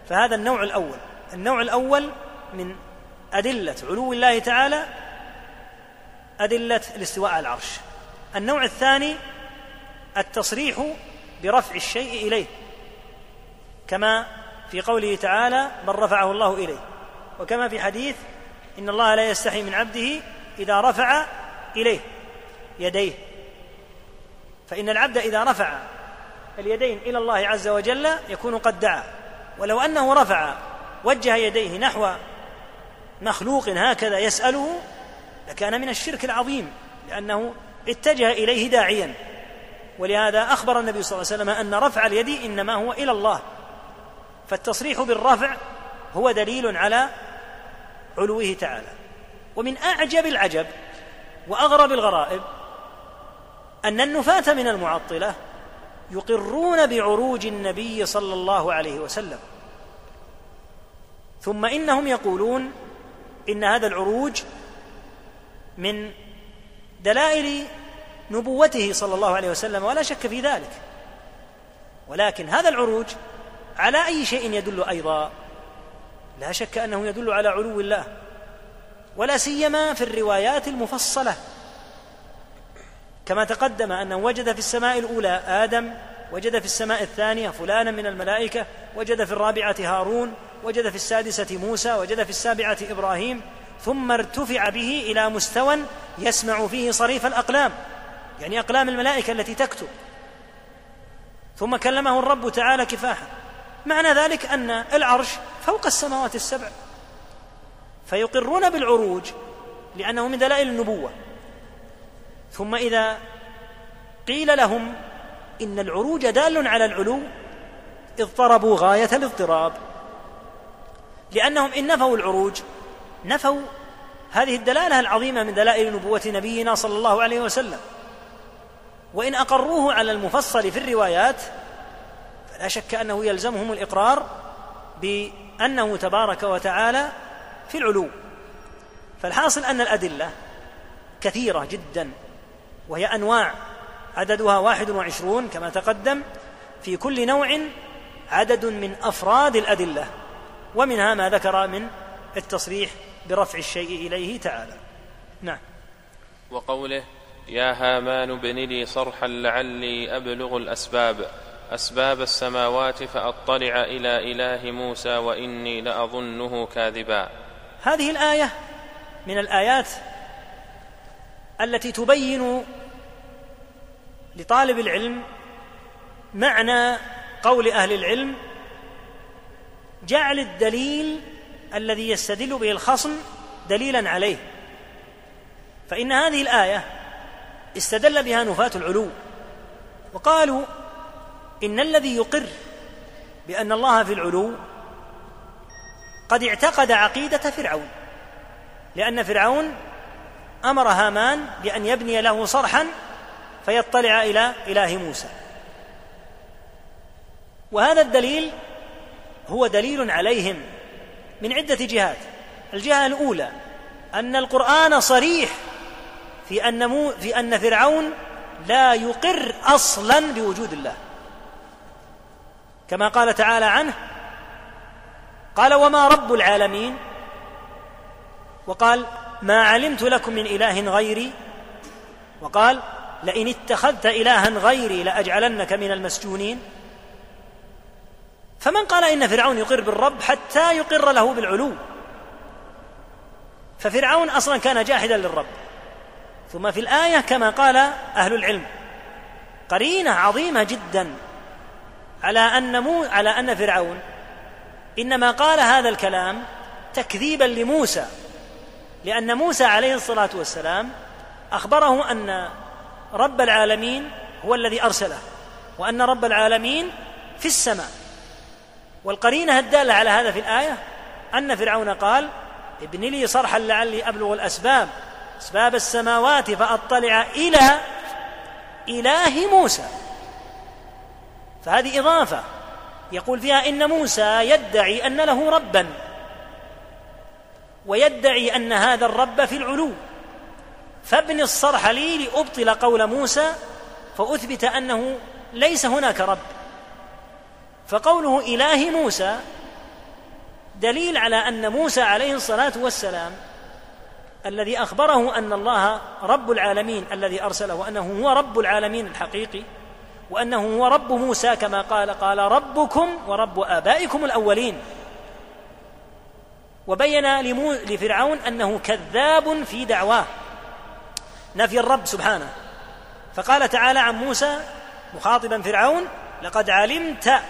فهذا النوع الأول. النوع الأول من أدلة علو الله تعالى أدلة الاستواء على العرش. النوع الثاني التصريح برفع الشيء إليه كما في قوله تعالى بل رفعه الله إليه وكما في حديث إن الله لا يستحي من عبده إذا رفع إليه يديه فإن العبد إذا رفع اليدين إلى الله عز وجل يكون قد دعا. ولو أنه رفع وجه يديه نحو مخلوق هكذا يسأله لكان من الشرك العظيم لأنه اتجه إليه داعيا. ولهذا أخبر النبي صلى الله عليه وسلم أن رفع اليد إنما هو إلى الله. فالتصريح بالرفع هو دليل على علوه تعالى. ومن أعجب العجب وأغرب الغرائب أن النفاة من المعطلة يقرون بعروج النبي صلى الله عليه وسلم. ثم إنهم يقولون إن هذا العروج من دلائل نبوته صلى الله عليه وسلم ولا شك في ذلك. ولكن هذا العروج على أي شيء يدل أيضا؟ لا شك أنه يدل على علو الله ولا سيما في الروايات المفصلة. كما تقدم أنه وجد في السماء الأولى آدم وجد في السماء الثانية فلانا من الملائكة وجد في الرابعة هارون وجد في السادسة موسى وجد في السابعة إبراهيم ثم ارتفع به إلى مستوى يسمع فيه صريف الأقلام يعني أقلام الملائكة التي تكتب. ثم كلمه الرب تعالى كفاحا. معنى ذلك أن العرش فوق السماوات السبع. فيقرون بالعروج لأنه من دلائل النبوة. ثم إذا قيل لهم إن العروج دال على العلو اضطربوا غاية الاضطراب. لأنهم إن نفوا العروج نفوا هذه الدلالة العظيمة من دلائل نبوة نبينا صلى الله عليه وسلم. وإن أقروه على المفصل في الروايات فلا شك أنه يلزمهم الإقرار بأنه تبارك وتعالى في العلو. فالحاصل أن الأدلة كثيرة جدا وهي أنواع عددها واحد وعشرون كما تقدم في كل نوع عدد من أفراد الأدلة. ومنها ما ذكر من التصريح برفع الشيء إليه تعالى. نعم. وقوله يا هامان ابن لي صرحا لعلي أبلغ الأسباب. أسباب السماوات فأطلع إلى إله موسى وإني لأظنه كاذبا. هذه الآية من الآيات التي تبين لطالب العلم معنى قول أهل العلم جعل الدليل الذي يستدل به الخصم دليلا عليه. فإن هذه الآية استدل بها نفاة العلو. وقالوا إن الذي يقر بأن الله في العلو قد اعتقد عقيدة فرعون لأن فرعون أمر هامان بأن يبني له صرحا فيطلع إلى إله موسى. وهذا الدليل هو دليل عليهم من عدة جهات. الجهة الأولى أن القرآن صريح في أن مو في أن فرعون لا يقر أصلا بوجود الله. كما قال تعالى عنه قال وما رب العالمين؟ وقال ما علمت لكم من إله غيري؟ وقال لئن اتخذت الها غيري لأجعلنك من المسجونين. فمن قال إن فرعون يقر بالرب حتى يقر له بالعلو؟ ففرعون أصلا كان جاحدا للرب. ثم في الآية كما قال أهل العلم قرينة عظيمة جدا على أن مو على أن فرعون إنما قال هذا الكلام تكذيبا لموسى لأن موسى عليه الصلاة والسلام أخبره أن رب العالمين هو الذي أرسله وأن رب العالمين في السماء. والقرينة الدالة على هذا في الآية أن فرعون قال ابن لي صرحا لعلي أبلغ الأسباب أسباب السماوات فأطلع إلى إله موسى. فهذه إضافة يقول فيها إن موسى يدعي أن له ربا ويدعي أن هذا الرب في العلو. فابن الصرح لي لأبطل قول موسى فأثبت أنه ليس هناك رب. فقوله اله موسى دليل على أن موسى عليه الصلاة والسلام الذي أخبره أن الله رب العالمين الذي أرسله وأنه هو رب العالمين الحقيقي وأنه هو رب موسى كما قال قال ربكم ورب آبائكم الأولين. وبين لفرعون أنه كذاب في دعواه نفي الرب سبحانه. فقال تعالى عن موسى مخاطبا فرعون لقد علمت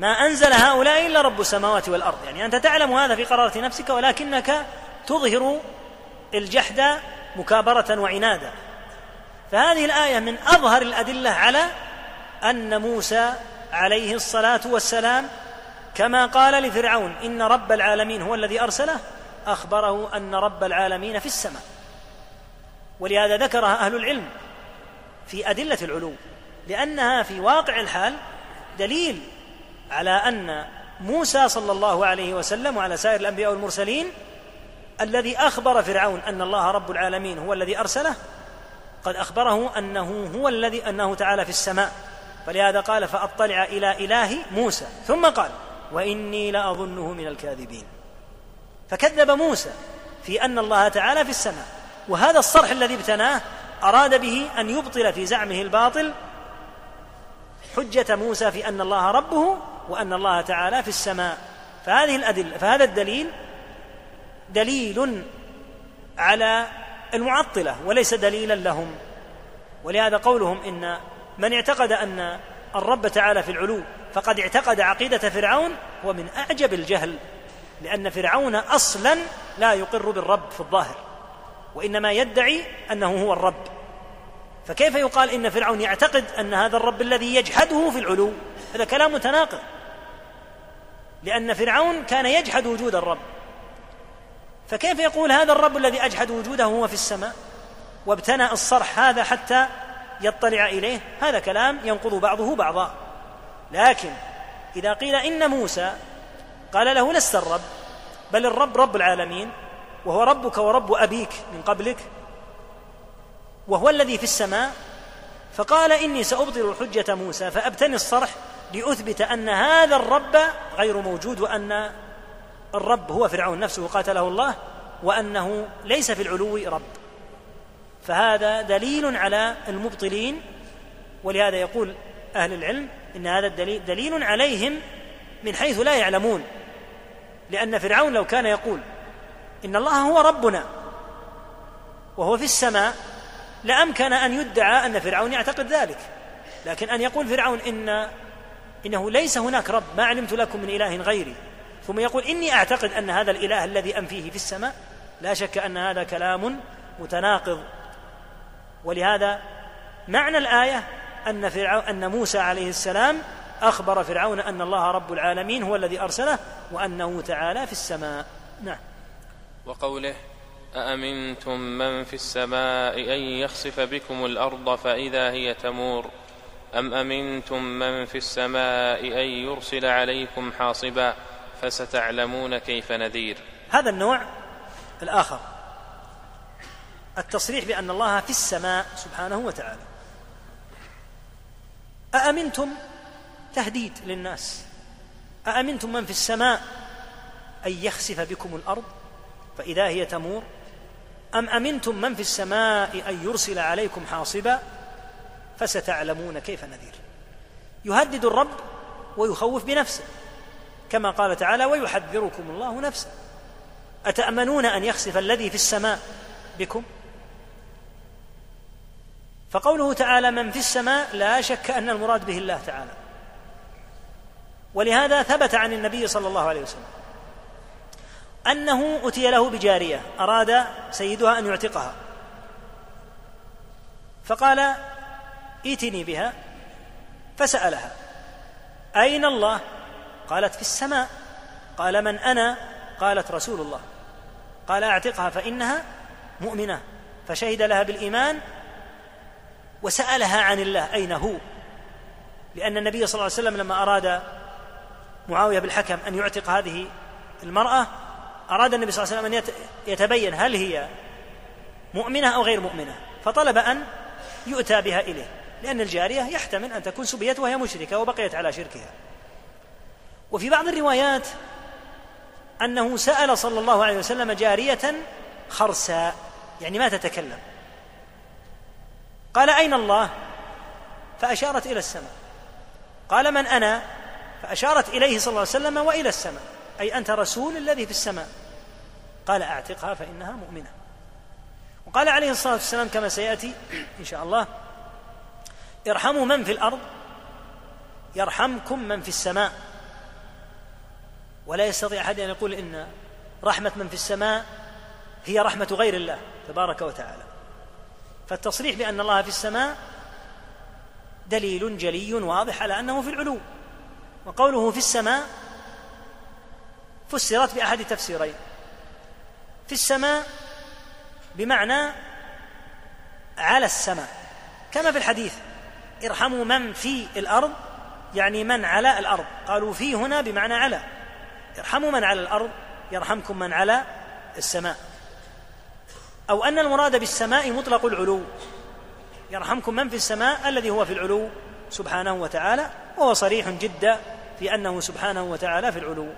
ما أنزل هؤلاء إلا رب السماوات والأرض. يعني أنت تعلم هذا في قرارة نفسك ولكنك تظهر الجحد مكابرة وعنادا. فهذه الآية من أظهر الأدلة على أن موسى عليه الصلاة والسلام كما قال لفرعون إن رب العالمين هو الذي أرسله أخبره أن رب العالمين في السماء. ولهذا ذكرها أهل العلم في أدلة العلو لأنها في واقع الحال دليل على أن موسى صلى الله عليه وسلم وعلى سائر الأنبياء والمرسلين الذي أخبر فرعون أن الله رب العالمين هو الذي أرسله قد أخبره أنه هو الذي أنه تعالى في السماء. فلهذا قال فأطلع إلى إله موسى. ثم قال وإني لأظنه من الكاذبين. فكذب موسى في أن الله تعالى في السماء. وهذا الصرح الذي ابتناه أراد به أن يبطل في زعمه الباطل حجة موسى في أن الله ربه وأن الله تعالى في السماء. فهذه الأدلة فهذا الدليل دليل على المعطلة وليس دليلا لهم. ولهذا قولهم إن من اعتقد أن الرب تعالى في العلو فقد اعتقد عقيدة فرعون هو من أعجب الجهل لأن فرعون أصلا لا يقر بالرب في الظاهر وإنما يدعي أنه هو الرب. فكيف يقال إن فرعون يعتقد أن هذا الرب الذي يجحده في العلو؟ هذا كلام متناقض. لأن فرعون كان يجحد وجود الرب. فكيف يقول هذا الرب الذي أجحد وجوده هو في السماء؟ وابتنى الصرح هذا حتى يطلع إليه؟ هذا كلام ينقض بعضه بعضا. لكن إذا قيل إن موسى قال له لست الرب بل الرب رب العالمين وهو ربك ورب أبيك من قبلك وهو الذي في السماء فقال إني سأبطل حجة موسى فأبتني الصرح لاثبت أن هذا الرب غير موجود وأن الرب هو فرعون نفسه قاتله الله وأنه ليس في العلو رب. فهذا دليل على المبطلين ولهذا يقول أهل العلم إن هذا الدليل دليل عليهم من حيث لا يعلمون. لأن فرعون لو كان يقول إن الله هو ربنا وهو في السماء لأمكن أن يدعى أن فرعون يعتقد ذلك. لكن أن يقول فرعون إن إنه ليس هناك رب ما علمت لكم من إله غيري. ثم يقول إني أعتقد أن هذا الإله الذي انفيه في السماء لا شك أن هذا كلام متناقض. ولهذا معنى الآية أن فرعون أن موسى عليه السلام أخبر فرعون أن الله رب العالمين هو الذي أرسله وأنه تعالى في السماء. نعم. وقوله أأمنتم من في السماء أن يخسف بكم الأرض فإذا هي تمور؟ أم أمنتم من في السماء أن يرسل عليكم حاصبا فستعلمون كيف نذير؟ هذا النوع الآخر. التصريح بأن الله في السماء سبحانه وتعالى. أأمنتم تهديد للناس؟ أأمنتم من في السماء أن يخسف بكم الأرض فإذا هي تمور؟ أم أمنتم من في السماء أن يرسل عليكم حاصبا فستعلمون كيف نذير. يهدد الرب ويخوف بنفسه كما قال تعالى ويحذركم الله نفسه. أتأمنون أن يخسف الذي في السماء بكم؟ فقوله تعالى من في السماء لا شك أن المراد به الله تعالى. ولهذا ثبت عن النبي صلى الله عليه وسلم أنه أتي له بجارية أراد سيدها أن يعتقها. فقال ائتني بها فسألها أين الله؟ قالت في السماء. قال من أنا؟ قالت رسول الله. قال أعتقها فإنها مؤمنة. فشهد لها بالإيمان وسألها عن الله أين هو؟ لأن النبي صلى الله عليه وسلم لما أراد معاوية بالحكم أن يعتق هذه المرأة أراد النبي صلى الله عليه وسلم أن يتبين هل هي مؤمنة أو غير مؤمنة. فطلب أن يؤتى بها إليه. لأن الجارية يحتمل أن تكون سبيت وهي مشركة وبقيت على شركها. وفي بعض الروايات أنه سأل صلى الله عليه وسلم جارية خرساء يعني ما تتكلم. قال أين الله؟ فأشارت إلى السماء. قال من أنا؟ فأشارت إليه صلى الله عليه وسلم وإلى السماء. أي أنت رسول الذي في السماء. قال أعتقها فإنها مؤمنة. وقال عليه الصلاة والسلام كما سيأتي إن شاء الله ارحموا من في الأرض يرحمكم من في السماء. ولا يستطيع أحد أن يقول إن رحمة من في السماء هي رحمة غير الله تبارك وتعالى. فالتصريح بأن الله في السماء دليل جلي واضح على أنه في العلو وقوله في السماء فسرت بأحد تفسيرين. في السماء بمعنى على السماء كما في الحديث ارحموا من في الأرض يعني من على الأرض. قالوا في هنا بمعنى على. ارحموا من على الأرض يرحمكم من على السماء. أو أن المراد بالسماء مطلق العلو. يرحمكم من في السماء الذي هو في العلو سبحانه وتعالى وهو صريح جدا في أنه سبحانه وتعالى في العلو.